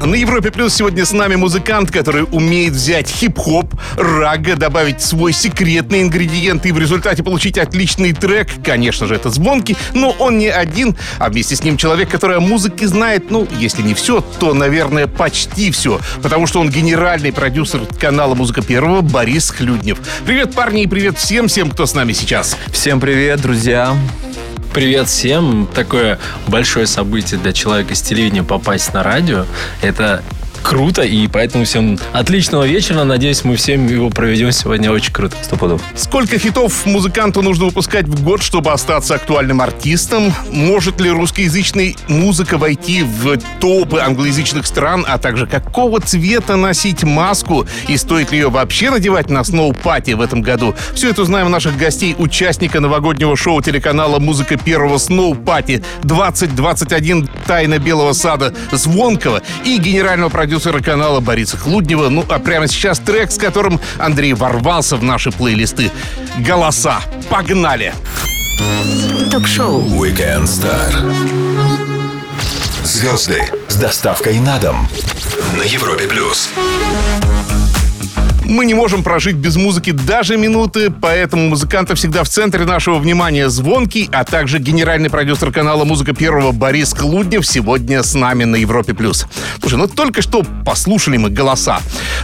На Европе Плюс сегодня с нами музыкант, который умеет взять хип-хоп, рага, добавить свой секретный ингредиент и в результате получить отличный трек. Конечно же, это звонки, но он не один, а вместе с ним человек, который о музыке знает, ну, если не все, то, наверное, почти все, потому что он генеральный продюсер канала «Музыка первого» Борис Хлюднев. Привет, парни, и привет всем, всем, кто с нами сейчас. Всем привет, друзья. Привет всем! Такое большое событие для человека с телевидения попасть на радио. Это круто, и поэтому всем отличного вечера. Надеюсь, мы всем его проведем сегодня очень круто. Сто пудов. Сколько хитов музыканту нужно выпускать в год, чтобы остаться актуальным артистом? Может ли русскоязычная музыка войти в топы англоязычных стран? А также какого цвета носить маску? И стоит ли ее вообще надевать на сноу-пати в этом году? Все это узнаем у наших гостей, участника новогоднего шоу телеканала «Музыка первого сноу-пати» 2021 «Тайна Белого сада» Звонкого и генерального продюсера канала Бориса Хлуднева. Ну, а прямо сейчас трек, с которым Андрей ворвался в наши плейлисты. «Голоса». Погнали! Ток-шоу Weekend Star. Звезды с доставкой на дом на Европе Плюс. Мы не можем прожить без музыки даже минуты, поэтому музыканты всегда в центре нашего внимания звонкий, а также генеральный продюсер канала «Музыка первого» Борис Клуднев сегодня с нами на Европе+. плюс. Слушай, ну только что послушали мы «Голоса».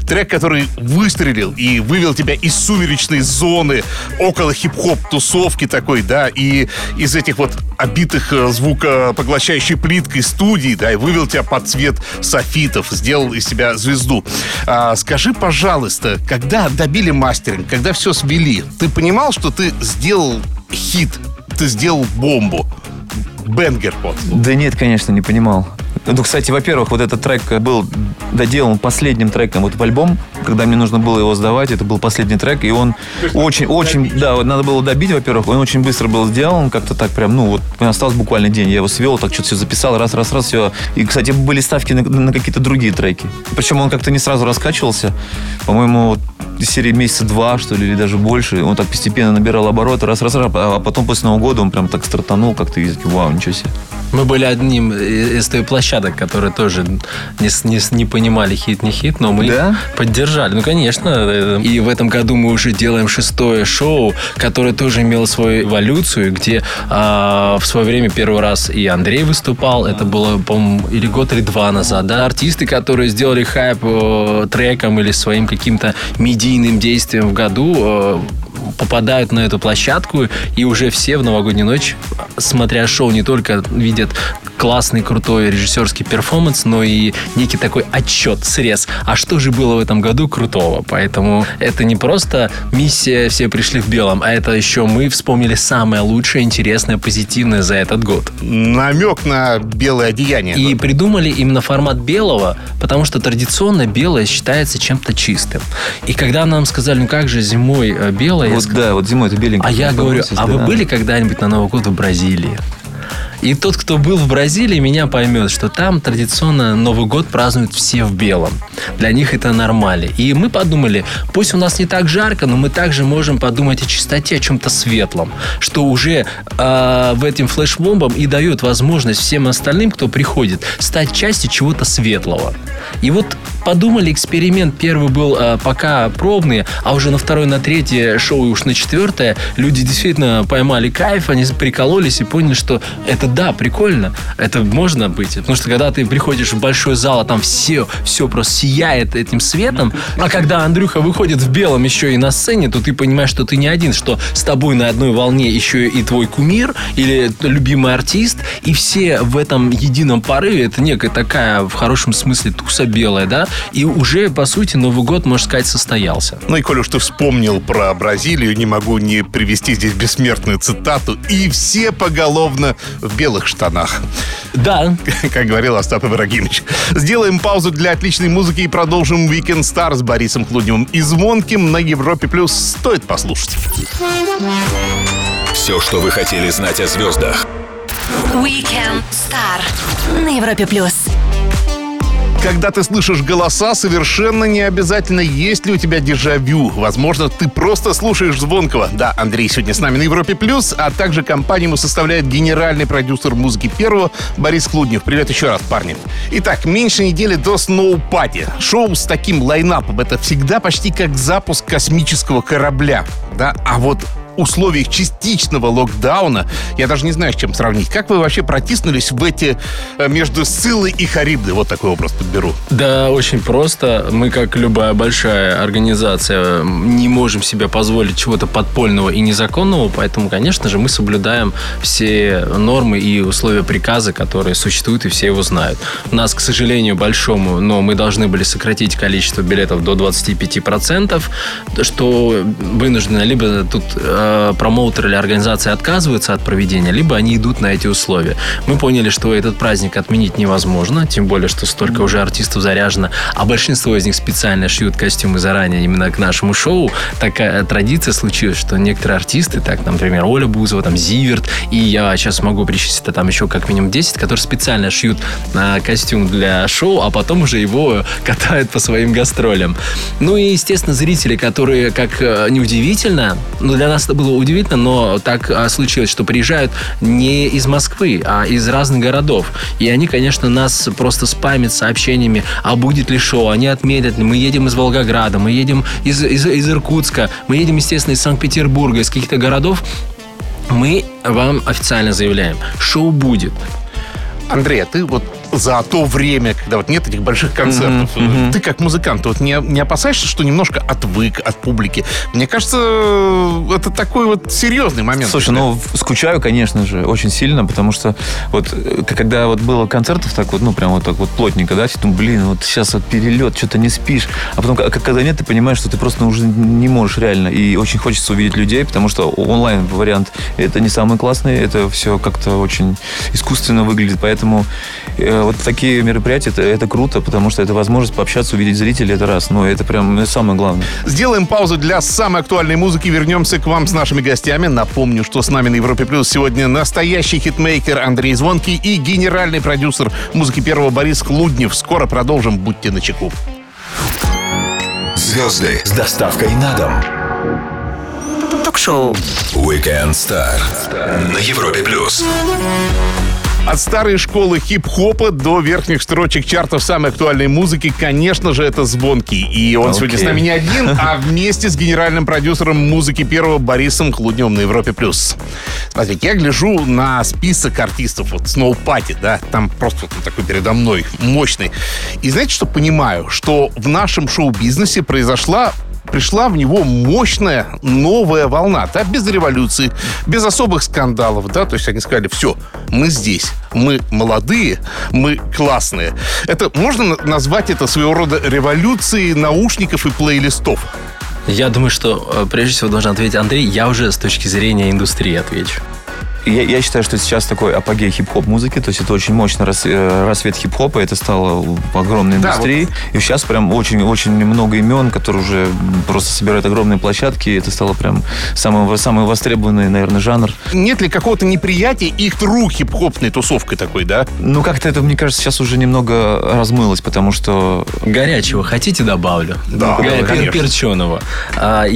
Трек, который выстрелил и вывел тебя из сумеречной зоны, около хип-хоп тусовки такой, да, и из этих вот обитых э, звукопоглощающей плиткой студий, да, и вывел тебя под цвет софитов, сделал из себя звезду. А, скажи, пожалуйста, когда добили мастеринг, когда все свели, ты понимал, что ты сделал хит, ты сделал бомбу? Бенгер вот. Да нет, конечно, не понимал. Ну, кстати, во-первых, вот этот трек был доделан последним треком вот в альбом, когда мне нужно было его сдавать, это был последний трек, и он очень, очень, да, вот надо было добить, во-первых, он очень быстро был сделан, как-то так прям, ну, вот осталось буквально день, я его свел, так что-то все записал, раз, раз, раз, все. И, кстати, были ставки на, на какие-то другие треки. Причем он как-то не сразу раскачивался, по-моему, вот из серии месяца два, что ли, или даже больше. Он так постепенно набирал обороты, раз, раз, раз, а потом после Нового года он прям так стартанул, как-то, и такие, вау, ничего себе. Мы были одним из той площадок, которые тоже не, не, не понимали хит не хит, но мы Да? поддержали. Ну, конечно. И в этом году мы уже делаем шестое шоу, которое тоже имело свою эволюцию, где а, в свое время первый раз и Андрей выступал. Это было, по-моему, или год, или два назад. Да? Артисты, которые сделали хайп э, треком или своим каким-то медийным действием в году, э, попадают на эту площадку, и уже все в новогоднюю ночь, смотря шоу, не только видят классный, крутой режиссерский перформанс, но и некий такой отчет, срез. А что же было в этом году крутого? Поэтому это не просто миссия «Все пришли в белом», а это еще мы вспомнили самое лучшее, интересное, позитивное за этот год. Намек на белое одеяние. И придумали именно формат белого, потому что традиционно белое считается чем-то чистым. И когда нам сказали, ну как же зимой э, белое, Вот да, вот зимой это беленькое. а я говорю, а вы были когда-нибудь на Новый год в Бразилии? И тот, кто был в Бразилии, меня поймет, что там традиционно Новый год празднуют все в белом. Для них это нормально. И мы подумали, пусть у нас не так жарко, но мы также можем подумать о чистоте, о чем-то светлом, что уже э, в этим флешмобом и дает возможность всем остальным, кто приходит, стать частью чего-то светлого. И вот подумали, эксперимент первый был э, пока пробный, а уже на второй, на третье шоу и уж на четвертое люди действительно поймали кайф, они прикололись и поняли, что это да, прикольно, это можно быть. Потому что когда ты приходишь в большой зал, а там все, все просто сияет этим светом, а когда Андрюха выходит в белом еще и на сцене, то ты понимаешь, что ты не один, что с тобой на одной волне еще и твой кумир или любимый артист, и все в этом едином порыве, это некая такая, в хорошем смысле, туса белая, да, и уже, по сути, Новый год, можно сказать, состоялся. Ну и коль уж ты вспомнил про Бразилию, не могу не привести здесь бессмертную цитату. И все поголовно в белых штанах, Да, как говорил Остап Ибрагимович. Сделаем паузу для отличной музыки и продолжим Weekend Star с Борисом Хлудневым и Звонким на Европе Плюс. Стоит послушать. Все, что вы хотели знать о звездах. Weekend Star на Европе плюс. Когда ты слышишь голоса, совершенно не обязательно, есть ли у тебя дежавю. Возможно, ты просто слушаешь Звонкого. Да, Андрей сегодня с нами на Европе+, Плюс, а также компанию ему составляет генеральный продюсер музыки первого Борис Клуднев. Привет еще раз, парни. Итак, меньше недели до Party. Шоу с таким лайнапом. Это всегда почти как запуск космического корабля. Да, а вот условиях частичного локдауна, я даже не знаю, с чем сравнить. Как вы вообще протиснулись в эти э, между Сылой и Харибдой? Вот такой образ подберу. Да, очень просто. Мы, как любая большая организация, не можем себе позволить чего-то подпольного и незаконного, поэтому, конечно же, мы соблюдаем все нормы и условия приказа, которые существуют, и все его знают. У нас, к сожалению, большому, но мы должны были сократить количество билетов до 25%, что вынуждены либо тут э, Э, промоутер или организация отказываются от проведения, либо они идут на эти условия. Мы поняли, что этот праздник отменить невозможно, тем более, что столько уже артистов заряжено, а большинство из них специально шьют костюмы заранее именно к нашему шоу. Такая традиция случилась, что некоторые артисты, так, например, Оля Бузова, там, Зиверт, и я сейчас могу перечислить это там еще как минимум 10, которые специально шьют а, костюм для шоу, а потом уже его катают по своим гастролям. Ну и, естественно, зрители, которые, как э, неудивительно, но для нас это было удивительно, но так а, случилось, что приезжают не из Москвы, а из разных городов. И они, конечно, нас просто спамят сообщениями, а будет ли шоу, они отметят. Мы едем из Волгограда, мы едем из, из, из Иркутска, мы едем, естественно, из Санкт-Петербурга, из каких-то городов. Мы вам официально заявляем, шоу будет. Андрей, а ты вот за то время, когда вот нет этих больших концертов, mm-hmm. Ты как музыкант, вот не, не опасаешься, что немножко отвык от публики? Мне кажется, это такой вот серьезный момент. Слушай, ну, скучаю, конечно же, очень сильно, потому что вот э, когда вот было концертов так вот, ну, прям вот так вот плотненько, да, ты думаешь, блин, вот сейчас вот перелет, что-то не спишь, а потом, когда нет, ты понимаешь, что ты просто уже не можешь реально, и очень хочется увидеть людей, потому что онлайн-вариант это не самый классный, это все как-то очень искусственно выглядит, поэтому вот такие мероприятия, это, это круто, потому что это возможность пообщаться, увидеть зрителей, это раз. Но это прям это самое главное. Сделаем паузу для самой актуальной музыки. Вернемся к вам с нашими гостями. Напомню, что с нами на Европе Плюс сегодня настоящий хитмейкер Андрей Звонкий и генеральный продюсер музыки первого Борис Хлуднев. Скоро продолжим. Будьте начеку. Звезды с доставкой на дом. Ток-шоу. Weekend Star на Европе Плюс. От старой школы хип-хопа до верхних строчек чартов самой актуальной музыки, конечно же, это Звонкий. И он okay. сегодня с нами не один, а вместе с генеральным продюсером музыки первого Борисом Хлудневым на Европе+. плюс. Смотрите, я гляжу на список артистов, вот Party, да, там просто вот такой передо мной, мощный. И знаете, что понимаю? Что в нашем шоу-бизнесе произошла пришла в него мощная новая волна, да, без революции, без особых скандалов, да, то есть они сказали, все, мы здесь, мы молодые, мы классные. Это можно назвать это своего рода революцией наушников и плейлистов? Я думаю, что э, прежде всего должен ответить Андрей. Я уже с точки зрения индустрии отвечу я, я считаю, что сейчас такой апогей хип-хоп музыки, то есть это очень мощный рас, э, рассвет хип-хопа, это стало огромной индустрии. Да, вот. И сейчас прям очень-очень много имен, которые уже просто собирают огромные площадки, и это стало прям самый, самый востребованный, наверное, жанр. Нет ли какого-то неприятия их тру хип-хопной тусовкой такой, да? Ну, как-то это, мне кажется, сейчас уже немного размылось, потому что... Горячего хотите добавлю? Да, Горя... конечно. Перченого. А,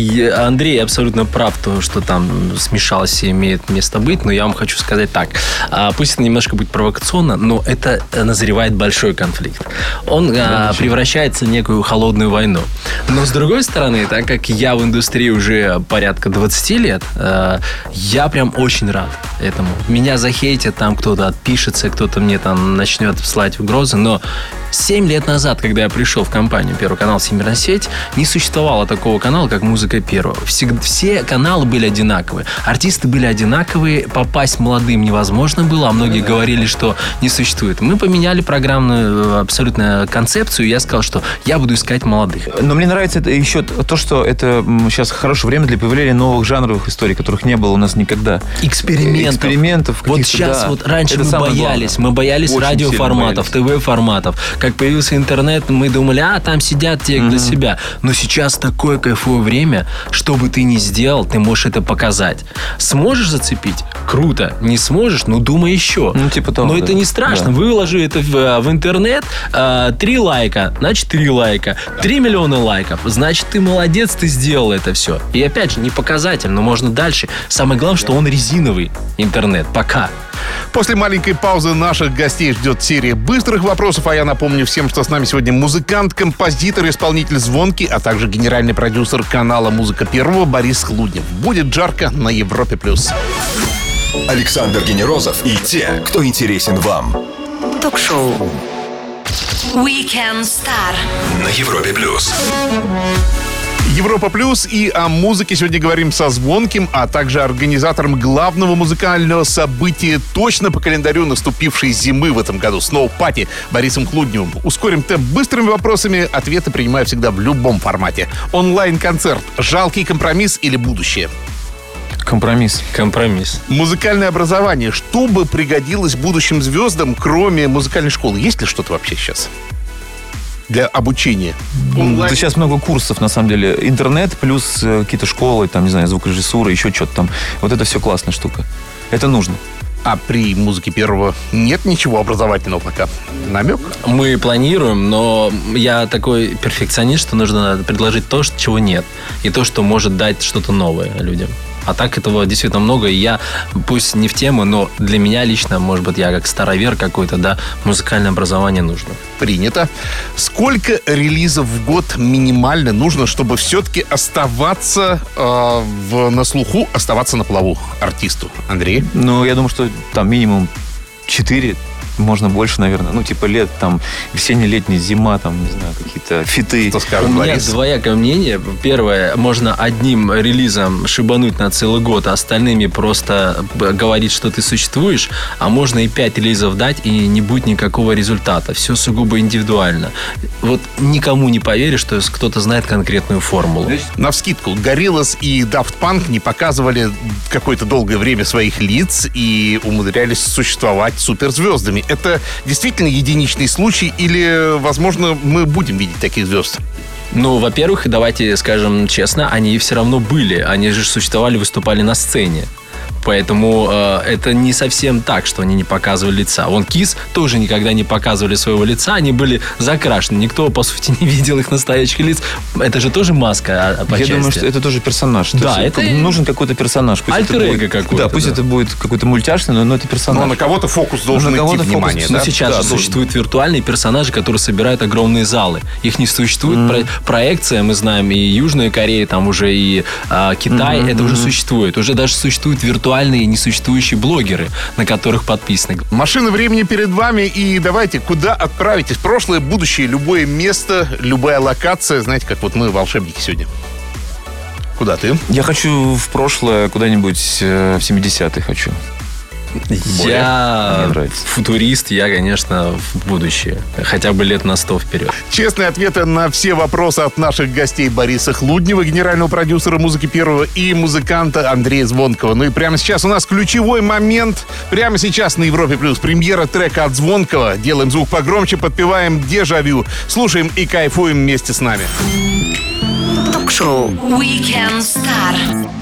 Андрей абсолютно прав, то, что там смешалось и имеет место быть, но я вам хочу сказать так. А, пусть это немножко будет провокационно, но это назревает большой конфликт. Он а, превращается в некую холодную войну. Но с другой стороны, так как я в индустрии уже порядка 20 лет, а, я прям очень рад этому. Меня захейтят, там кто-то отпишется, кто-то мне там начнет слать угрозы, но 7 лет назад, когда я пришел в компанию Первый канал Всемирная сеть, не существовало такого канала, как Музыка Первого. Все, все каналы были одинаковые. Артисты были одинаковые, попасть молодым невозможно было, а многие говорили, что не существует. Мы поменяли программную э, абсолютно концепцию, и я сказал, что я буду искать молодых. Но мне нравится это еще то, что это сейчас хорошее время для появления новых жанровых историй, которых не было у нас никогда. Экспериментов. Экспериментов. Вот сейчас, да. вот раньше это мы боялись, главное. мы боялись Очень радиоформатов, ТВ-форматов Как появился интернет, мы думали, а, там сидят те для себя. Но сейчас такое кайфовое время, что бы ты ни сделал, ты можешь это показать. Сможешь зацепить? Круто. Не сможешь? Ну, думай еще. Ну, типа того, Но да. это не страшно. Да. Выложи это в, в интернет. а, Три лайка, значит, три лайка. Три миллиона лайков, значит, ты молодец, ты сделал это все. И опять же, не показатель, но можно дальше. Самое главное, что он резиновый интернет. Пока. После маленькой паузы наших гостей ждет серия быстрых вопросов, а я напомню всем, что с нами сегодня музыкант, композитор, исполнитель звонки, а также генеральный продюсер канала «Музыка первого» Борис Хлуднев. Будет жарко на Европе+. плюс. Александр Генерозов и те, кто интересен вам. Ток-шоу. Weekend Star. На Европе+. плюс. Европа Плюс и о музыке сегодня говорим со Звонким, а также организатором главного музыкального события точно по календарю наступившей зимы в этом году Сноу Пати Борисом Хлудневым. Ускорим темп быстрыми вопросами, ответы принимаю всегда в любом формате. Онлайн-концерт, жалкий компромисс или будущее? Компромисс. Компромисс. Музыкальное образование. Что бы пригодилось будущим звездам, кроме музыкальной школы? Есть ли что-то вообще сейчас? Для обучения. Да сейчас много курсов, на самом деле. Интернет плюс э, какие-то школы, там, не знаю, звукорежиссура, еще что-то там. Вот это все классная штука. Это нужно. А при музыке первого нет ничего образовательного пока? Намек? Мы планируем, но я такой перфекционист, что нужно предложить то, что- чего нет. И то, что может дать что-то новое людям. А так этого действительно много, и я, пусть не в тему, но для меня лично, может быть, я как старовер какой-то, да, музыкальное образование нужно. Принято. Сколько релизов в год минимально нужно, чтобы все-таки оставаться э, в, на слуху, оставаться на плаву артисту? Андрей? Ну, я думаю, что там минимум 4, можно больше, наверное. Ну, типа лет, там, весенне-летний, зима, там, не знаю, какие-то фиты. Что скажет У меня Борис? двоякое мнение. Первое, можно одним релизом шибануть на целый год, а остальными просто говорить, что ты существуешь, а можно и пять релизов дать, и не будет никакого результата. Все сугубо индивидуально. Вот никому не поверишь, что кто-то знает конкретную формулу. На вскидку, Gorillaz и Daft Punk не показывали какое-то долгое время своих лиц и умудрялись существовать суперзвездами. Это действительно единичный случай или, возможно, мы будем видеть таких звезд? Ну, во-первых, давайте скажем честно, они все равно были. Они же существовали, выступали на сцене. Поэтому э, это не совсем так, что они не показывали лица. Вон Кис тоже никогда не показывали своего лица, они были закрашены. Никто, по сути, не видел их настоящих лиц. Это же тоже маска, а, по Я части. думаю, что это тоже персонаж. То Да, есть, это- нужен какой-то персонаж. Альтер-эго будет- какое-то, Да, пусть да. это будет какой-то мультяшный, но, но это персонаж. Но на кого-то фокус должен На идти фокус, внимание, Но да? сейчас Да, же должен. существуют виртуальные персонажи, которые собирают огромные залы. Их не существует. Про- проекция, мы знаем, и Южная Корея, там уже и а, Китай, это уже существует. Уже даже существуют виртуальные несуществующие блогеры, на которых подписаны. Машина времени перед вами, и давайте, куда отправитесь? Прошлое, будущее, любое место, любая локация. Знаете, как вот мы волшебники сегодня. Куда ты? Я хочу в прошлое куда-нибудь э, в 70-е хочу. Я футурист, я, конечно, в будущее. Хотя бы лет на сто вперед. Честные ответы на все вопросы от наших гостей Бориса Хлуднева, генерального продюсера музыки первого, и музыканта Андрея Звонкова. Ну и прямо сейчас у нас ключевой момент. Прямо сейчас на Европе Плюс премьера трека от Звонкова. Делаем звук погромче, подпеваем «Дежавю». Слушаем и кайфуем вместе с нами. Ток-шоу. Weekend Star.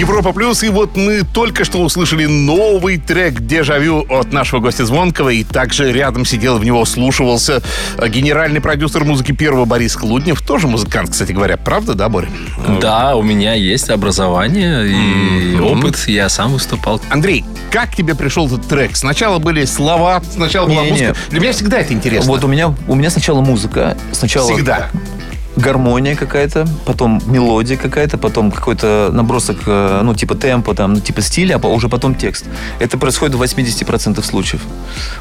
Европа Плюс, и вот мы только что услышали новый трек «Дежавю» от нашего гостя Звонкова, и также рядом сидел, в него слушивался э, генеральный продюсер музыки первого Борис Хлуднев, тоже музыкант, кстати говоря, правда, да, Боря? Да, у меня есть образование и опыт. Я сам выступал. Андрей, как тебе пришел этот трек? Сначала были слова, сначала была Не-не. музыка. Для меня всегда это интересно. Вот у меня, у меня сначала музыка, сначала Всегда. Гармония какая-то, потом мелодия какая-то, потом какой-то набросок, э, ну, типа темпа, там, ну, типа стиля, а уже потом текст. Это происходит в 80% случаев.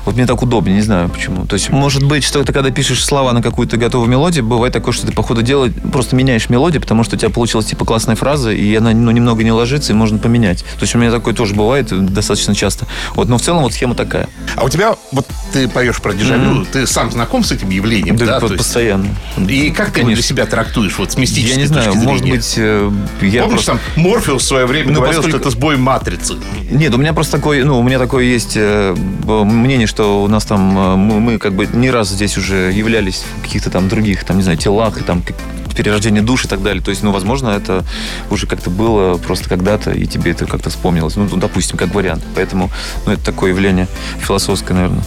Вот мне так удобнее, не знаю почему. То есть, может быть, что ты когда пишешь слова на какую-то готовую мелодию, бывает такое, что ты по ходу дела просто меняешь мелодию, потому что у тебя получилась, типа, классная фраза, и она, ну, немного не ложится, и можно поменять. То есть, у меня такое тоже бывает достаточно часто. Вот, но в целом вот схема такая. А у тебя, вот ты поешь про дежавю, ты сам знаком с этим явлением, да? То есть- постоянно. И как ты Конечно. Для себя трактуешь, вот с мистической Я не знаю, точки может зрения? быть, э, я Помнишь, просто... там Морфеус в свое время Ну, говорил, поскольку- что это сбой матрицы. Нет, у меня просто такой, ну, у меня такое есть э, мнение, что у нас там, э, мы, мы как бы не раз здесь уже являлись в каких-то там других, там, не знаю, телах, и там перерождение душ и так далее. То есть, ну, возможно, это уже как-то было просто когда-то, и тебе это как-то вспомнилось. Ну, допустим, как вариант. Поэтому, ну, это такое явление философское, наверное.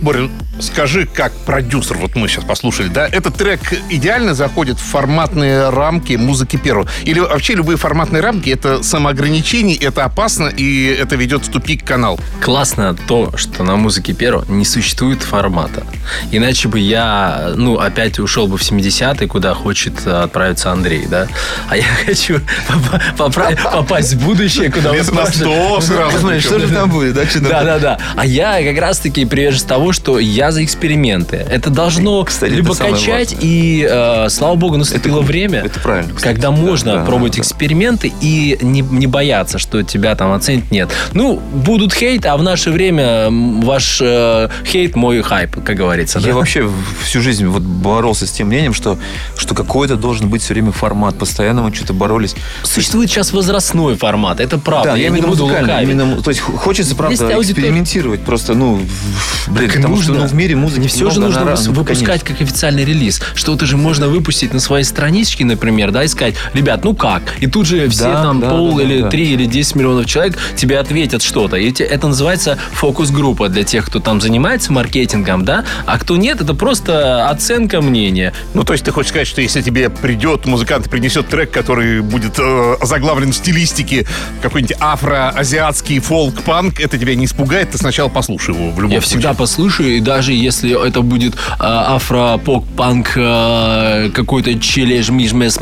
Боря, скажи, как продюсер, вот мы сейчас послушали, да, этот трек идеально заходит в форматные рамки музыки первого? Или вообще любые форматные рамки это самоограничение, это опасно, и это ведет в тупик канал? Классно то, что на музыке первого не существует формата. Иначе бы я, ну, опять ушел бы в 70-е, куда хочет э, отправиться Андрей, да? А я хочу попасть в будущее, куда Лет на возможно- 100 сразу. Что же там будет, да? Да, да, да. А я как раз-таки привержен того, что я за эксперименты. Это должно Кстати, либо это качать, и э, слава богу, наступило Это- время, это правильно, кстати. когда Да, можно да, пробовать да. эксперименты и не, не бояться, что тебя там оценят. Нет. Ну, будут хейт, а в наше время ваш э, хейт мой хайп, как говорится. Я да? вообще всю жизнь вот боролся с тем мнением, что, что какой-то должен быть все время формат. Постоянно мы что-то боролись. Существует сейчас возрастной формат, это правда. Да, я, я не в виду буду лукавить. именно, то есть хочется, правда, экспериментировать. Просто, ну, блин, Так потому что нужно. ну, в мире музыки Не все же нужно разная, выпускать как официальный релиз. Что-то же можно выпустить на своей страничке, например, да, и сказать, ребят, ну как? И тут же все Да, там да, пол да, или да. три или 10 миллионов человек тебе ответят что-то. И это называется фокус-группа для тех, кто там занимается маркетингом, да, а кто нет, это просто оценка мнения. Ну, то есть ты хочешь сказать, что если тебе придет музыкант и принесет трек, который будет э, заглавлен в стилистике какой-нибудь афро-азиатский фолк-панк, это тебя не испугает, ты сначала послушай его в любом Я случае. всегда послушаю, и даже если это будет э, афро-поп-панк э, какой-то мижмес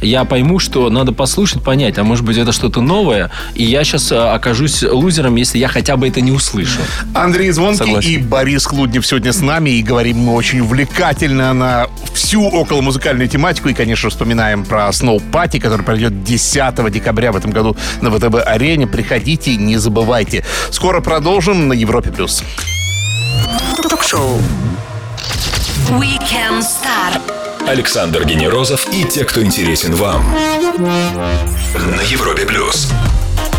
я пойму, что надо послушать, понять, а может быть это что-то новое, и я сейчас окажусь лузером, если я хотя бы это не услышу. Андрей Звонкий Согласен. и Борис Хлуднев сегодня с нами, и говорим мы очень увлекательно на всю околомузыкальную тематику, и, конечно, вспоминаем про Snow Party, который пройдет 10 декабря в этом году на ВТБ-арене. Приходите, не забывайте. Скоро продолжим на Европе+. плюс. Ток-шоу. Weekend Star. Александр Генерозов и те, кто интересен вам. На Европе плюс.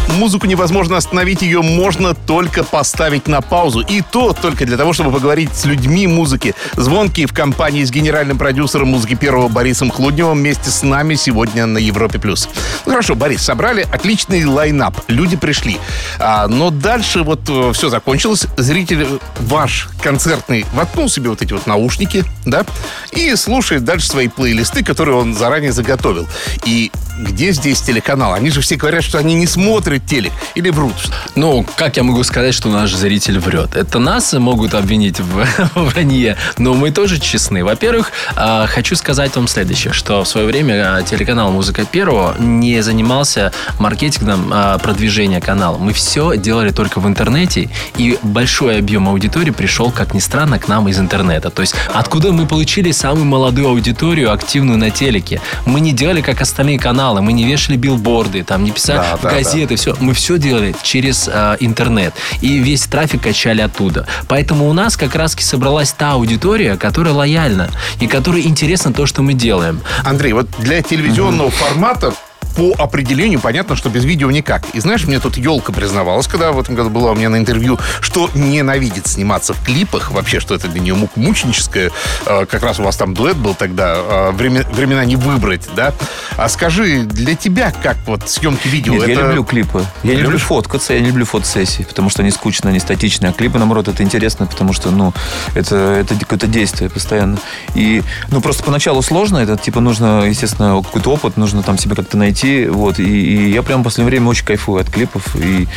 Музыку невозможно остановить, ее можно только поставить на паузу. И то только для того, чтобы поговорить с людьми музыки. Звонкий в компании с генеральным продюсером музыки первого Борисом Хлудневым вместе с нами сегодня на Европе+. плюс. Ну хорошо, Борис, собрали отличный лайнап. Люди пришли. А, но дальше вот все закончилось. Зритель э, ваш концертный воткнул себе вот эти вот наушники, да, и слушает дальше свои плейлисты, которые он заранее заготовил. И где здесь телеканал? Они же все говорят, что они не смотрят телек или врут. Ну, как я могу сказать, что наш зритель врет? Это нас могут обвинить в вранье, но мы тоже честны. Во-первых, а, хочу сказать вам следующее, что в свое время а, телеканал «Музыка первого» не занимался маркетингом а, продвижения канала. Мы все делали только в интернете, и большой объем аудитории пришел, как ни странно, к нам из интернета. То есть, откуда мы получили самую молодую аудиторию, активную на телеке? Мы не делали, как остальные каналы, мы не вешали билборды, там, не писали Да, в да, газеты, все. Мы все делали через э, интернет. И весь трафик качали оттуда. Поэтому у нас как раз собралась та аудитория, которая лояльна и которой интересно то, что мы делаем. Андрей, вот для телевизионного формата по определению понятно, что без видео никак. И знаешь, мне тут елка признавалась, когда в этом году была у меня на интервью, что ненавидит сниматься в клипах, вообще, что это для нее мученическое. Э, Как раз у вас там дуэт был тогда, э, время- времена не выбрать, да? А скажи, для тебя как вот съемки видео? Нет, я это- люблю клипы. Я не люблю Любишь? фоткаться, я не люблю фотосессии, потому что они скучные, они статичные. А клипы, наоборот, это интересно, потому что, ну, это, это какое-то действие постоянно. И, ну, просто поначалу сложно, это, типа, нужно, естественно, какой-то опыт, нужно там себе как-то найти, вот. И, и я прям в последнее время очень кайфую от клипов. И,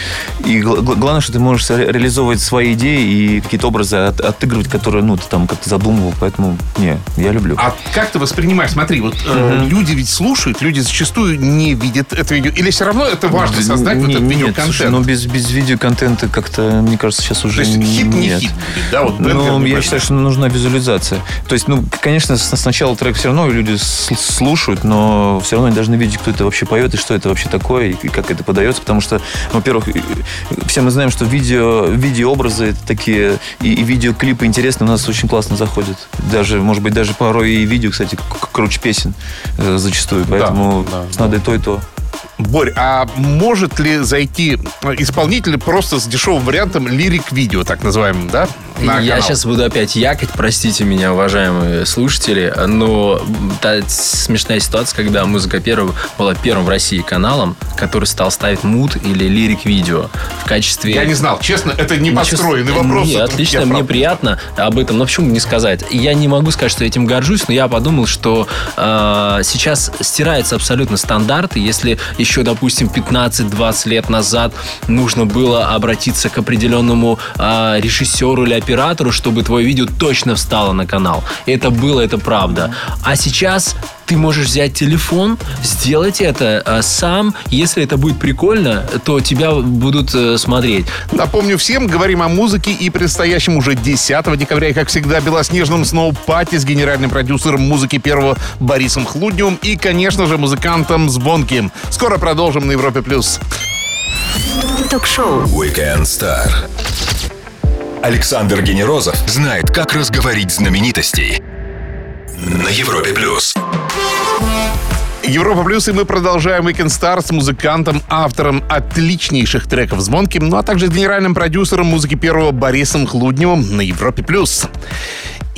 и гл- гл- главное, что ты можешь ре- реализовывать свои идеи и какие-то образы от- отыгрывать, которые, ну, ты там как-то задумывал. Поэтому, не, я люблю. А как ты воспринимаешь? Смотри, вот э, люди ведь слушают, люди зачастую не видят это видео. Или все равно это важно создать вот Не- этот нет, видеоконтент? слушай, ну без, без видеоконтента как-то, мне кажется, сейчас уже То есть хит не нет. хит да? Вот Ну, я считаю, что нужна визуализация. То есть, ну, конечно, сначала трек все равно люди слушают, но все равно они должны видеть, кто это вообще вообще поет, и что это вообще такое, и как это подается. Потому что, во-первых, все мы знаем, что видео, видеообразы такие, и, и видеоклипы интересные у нас очень классно заходят. Даже, может быть, даже порой и видео, кстати, круче песен э, зачастую. Поэтому да, надо и то, и то. Борь, а может ли зайти исполнитель просто с дешевым вариантом лирик-видео, так называемым, да? на Я канал? сейчас буду опять якать, простите меня, уважаемые слушатели, но та смешная ситуация, когда музыка первого была первым в России каналом, который стал ставить мут или лирик видео в качестве... Я не знал, честно, это не Ну, подстроенный честно, вопрос. Не, это отлично, мне прав. приятно об этом, но почему не сказать? Я не могу сказать, что этим горжусь, но я подумал, что э, сейчас стирается абсолютно стандарты. Если еще, допустим, 15-20 лет назад нужно было обратиться к определенному э, режиссеру или оператору, чтобы твое видео точно встало на канал. Это было, это правда. А сейчас ты можешь взять телефон, сделать это э, сам. Если это будет прикольно, то тебя будут э, смотреть. Напомню всем, говорим о музыке и предстоящем уже 10 декабря, и, как всегда, белоснежном сноу-пати с генеральным продюсером музыки первого Борисом Хлудневым и, конечно же, музыкантом Звонким. Скоро продолжим на Европе+. плюс. Ток-шоу. Weekend Star. Александр Генерозов знает, как разговорить знаменитостей. На Европе плюс. Европа Плюс, и мы продолжаем Weekend Star с музыкантом, автором отличнейших треков Звонким, ну а также генеральным продюсером музыки первого Борисом Хлудневым на Европе Плюс.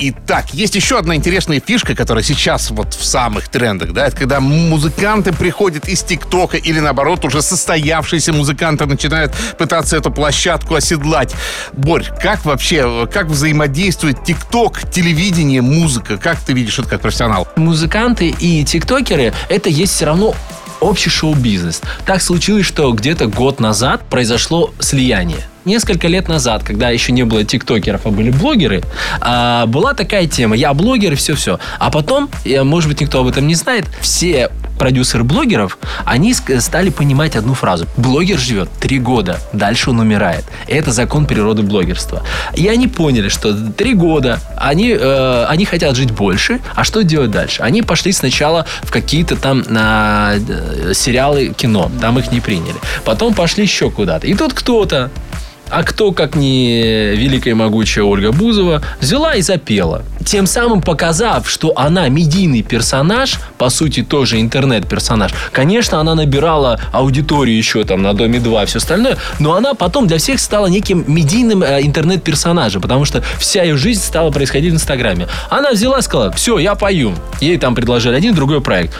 Итак, есть еще одна интересная фишка, которая сейчас вот в самых трендах, да, это когда музыканты приходят из ТикТока или наоборот уже состоявшиеся музыканты начинают пытаться эту площадку оседлать. Борь, как вообще, как взаимодействует ТикТок, телевидение, музыка? Как ты видишь это как профессионал? музыканты и тиктокеры это есть все равно общий шоу-бизнес. Так случилось, что где-то год назад произошло слияние. Несколько лет назад, когда еще не было тиктокеров, а были блогеры, а, была такая тема. Я блогер и все-все. А потом, э, может быть, никто об этом не знает, все продюсеры блогеров, они стали понимать одну фразу. Блогер живет три года, дальше он умирает. Это закон природы блогерства. И они поняли, что три года они, э, они хотят жить больше, а что делать дальше? Они пошли сначала в какие-то там а, э, сериалы кино, там их не приняли. Потом пошли еще куда-то. И тут кто-то а кто, как не великая и могучая Ольга Бузова, взяла и запела. Тем самым показав, что она медийный персонаж, по сути, тоже интернет-персонаж. Конечно, она набирала аудиторию еще там на Доме-2 и все остальное, но она потом для всех стала неким медийным э, интернет-персонажем, потому что вся ее жизнь стала происходить в Инстаграме. Она взяла и сказала, все, я пою. Ей там предложили один, другой проект.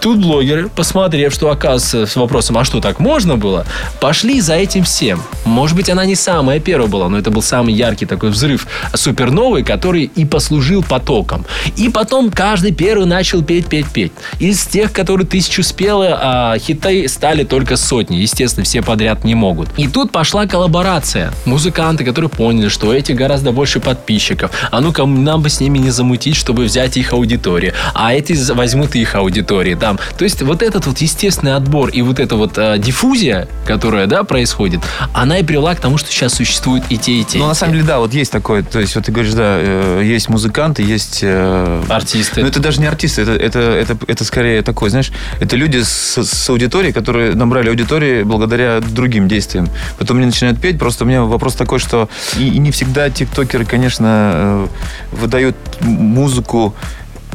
Тут блогеры, посмотрев, что оказывается с вопросом, а что так можно было, пошли за этим всем. Может быть, она не самая первая была, но это был самый яркий такой взрыв суперновый, который и послужил потоком. И потом каждый первый начал петь, петь, петь. Из тех, которые тысячу спелы, а хиты стали только сотни. Естественно, все подряд не могут. И тут пошла коллаборация. Музыканты, которые поняли, что у этих гораздо больше подписчиков. А ну-ка, нам бы с ними не замутить, чтобы взять их аудиторию. А эти возьмут их аудитории. Там. То есть вот этот вот естественный отбор и вот эта вот э, диффузия, которая, да, происходит, она и привела к тому, что сейчас существуют и те, и те. Ну, на самом деле, да, вот есть такое. То есть, вот ты говоришь, да, э, есть музыканты, есть... э, Артисты. Но это даже не артисты, это, это, это, это скорее такое, знаешь, это люди с, с аудиторией, которые набрали аудитории благодаря другим действиям. Потом они начинают петь, просто у меня вопрос такой, что и, и не всегда тиктокеры, конечно, э, выдают музыку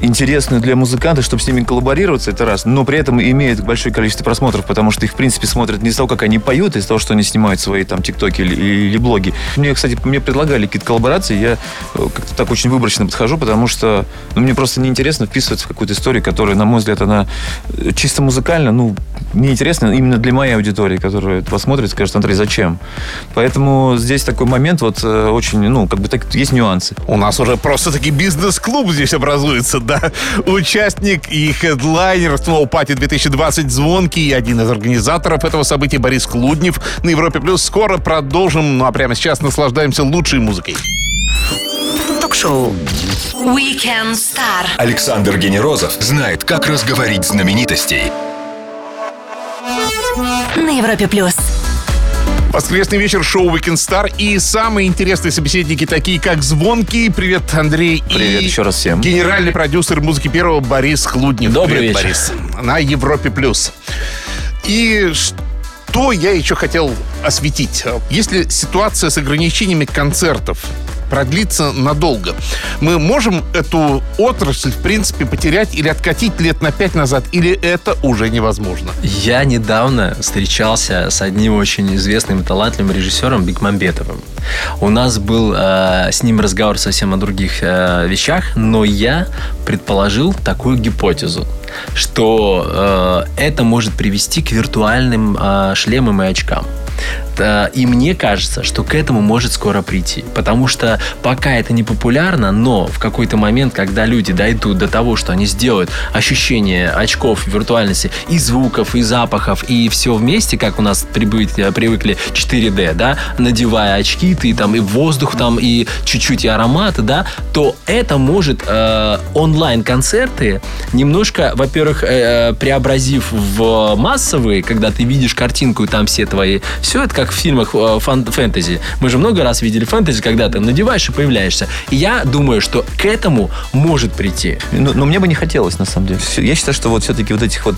интересную для музыканта, чтобы с ними коллаборироваться, это раз, но при этом имеют большое количество просмотров, потому что их, в принципе, смотрят не из того, как они поют, а из того, что они снимают свои там тиктоки или, или блоги. Мне, кстати, мне предлагали какие-то коллаборации, я э, как-то так очень выборочно подхожу, потому что ну, мне просто неинтересно вписываться в какую-то историю, которая, на мой взгляд, она э, чисто музыкально, ну, неинтересна именно для моей аудитории, которая это посмотрит, скажет, Андрей, зачем? Поэтому здесь такой момент вот э, очень, ну, как бы так, есть нюансы. У нас уже просто-таки бизнес-клуб здесь образуется, да. Участник и хедлайнер Snow Party 2020 Звонкий и один из организаторов этого события Борис Клуднев на Европе Плюс. Скоро продолжим, ну а прямо сейчас наслаждаемся лучшей музыкой. Ток-шоу. Weekend Star. Александр Генерозов знает, как разговорить знаменитостей. На Европе плюс. Воскресный вечер, шоу Weekend Star и самые интересные собеседники, такие как Звонкий. Привет, Андрей. Привет и еще раз всем. Генеральный продюсер музыки первого Борис Хлуднев. Добрый Привет, вечер. Борис. на Европе+. плюс. И что я еще хотел осветить? Если ситуация с ограничениями концертов продлится надолго. Мы можем эту отрасль, в принципе, потерять или откатить лет на пять назад, или это уже невозможно? Я недавно встречался с одним очень известным и талантливым режиссером Бекмамбетовым. У нас был э, с ним разговор совсем о других э, вещах, но я предположил такую гипотезу, что э, это может привести к виртуальным э, шлемам и очкам. И мне кажется, что к этому может скоро прийти. Потому что пока это не популярно, но в какой-то момент, когда люди дойдут до того, что они сделают ощущение очков виртуальности и звуков, и запахов, и все вместе, как у нас привыкли, привыкли 4D, да, надевая очки, ты там и воздух там, и чуть-чуть и ароматы, да, то это может э, онлайн-концерты немножко, во-первых, э, преобразив в массовые, когда ты видишь картинку, и там все твои... Все это как как в фильмах э, фан- фэнтези. Мы же много раз видели фэнтези, когда ты надеваешь и появляешься. И я думаю, что к этому может прийти. Но, но мне бы не хотелось, на самом деле. Я считаю, что вот все-таки вот этих вот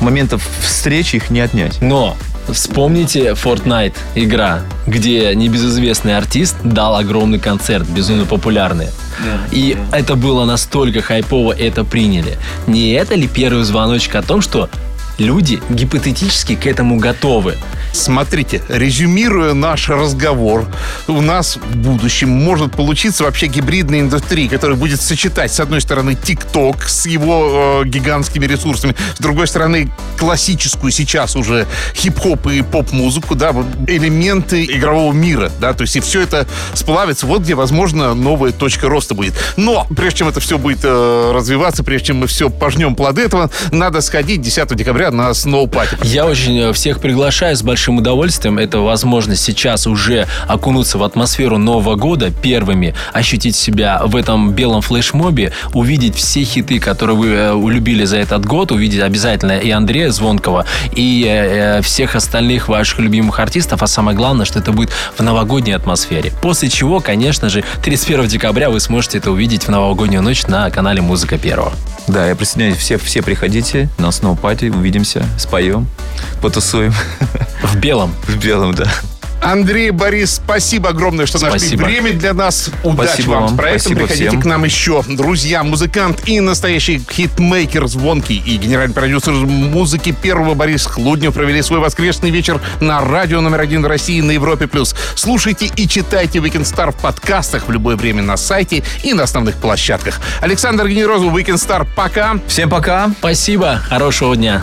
моментов встречи их не отнять. Но Вспомните Fortnite игра, где небезызвестный артист дал огромный концерт, безумно популярный. Да, и да. это было настолько хайпово, это приняли. Не это ли первый звоночек о том, что люди гипотетически к этому готовы? Смотрите, резюмируя наш разговор, у нас в будущем может получиться вообще гибридная индустрия, которая будет сочетать, с одной стороны, ТикТок с его э, гигантскими ресурсами, с другой стороны, классическую сейчас уже хип-хоп и поп-музыку, да, элементы игрового мира, да, то есть и все это сплавится, вот где, возможно, новая точка роста будет. Но, прежде чем это все будет э, развиваться, прежде чем мы все пожнем плоды этого, надо сходить 10 декабря на Snow Party. Я очень э, всех приглашаю с большим большим удовольствием. Это возможность сейчас уже окунуться в атмосферу Нового года первыми, ощутить себя в этом белом флешмобе, увидеть все хиты, которые вы э, улюбили за этот год, увидеть обязательно и Андрея Звонкова, и э, э, всех остальных ваших любимых артистов, а самое главное, что это будет в новогодней атмосфере. После чего, конечно же, 31 декабря вы сможете это увидеть в новогоднюю ночь на канале Музыка Первого. Да, я присоединяюсь. Все, все приходите на Party, увидимся, споем, потусуем. В белом. В белом, да. Андрей, Борис, спасибо огромное, что спасибо. нашли время для нас. Удачи спасибо вам с проектом. Спасибо Приходите всем. к нам еще. Друзья, музыкант и настоящий хитмейкер звонкий и генеральный продюсер музыки первого Борис Хлуднев провели свой воскресный вечер на радио номер один в России на Европе+. плюс. Слушайте и читайте Weekend Star в подкастах в любое время на сайте и на основных площадках. Александр Генерозов, Weekend Star. Пока. Всем пока. Спасибо. Хорошего дня.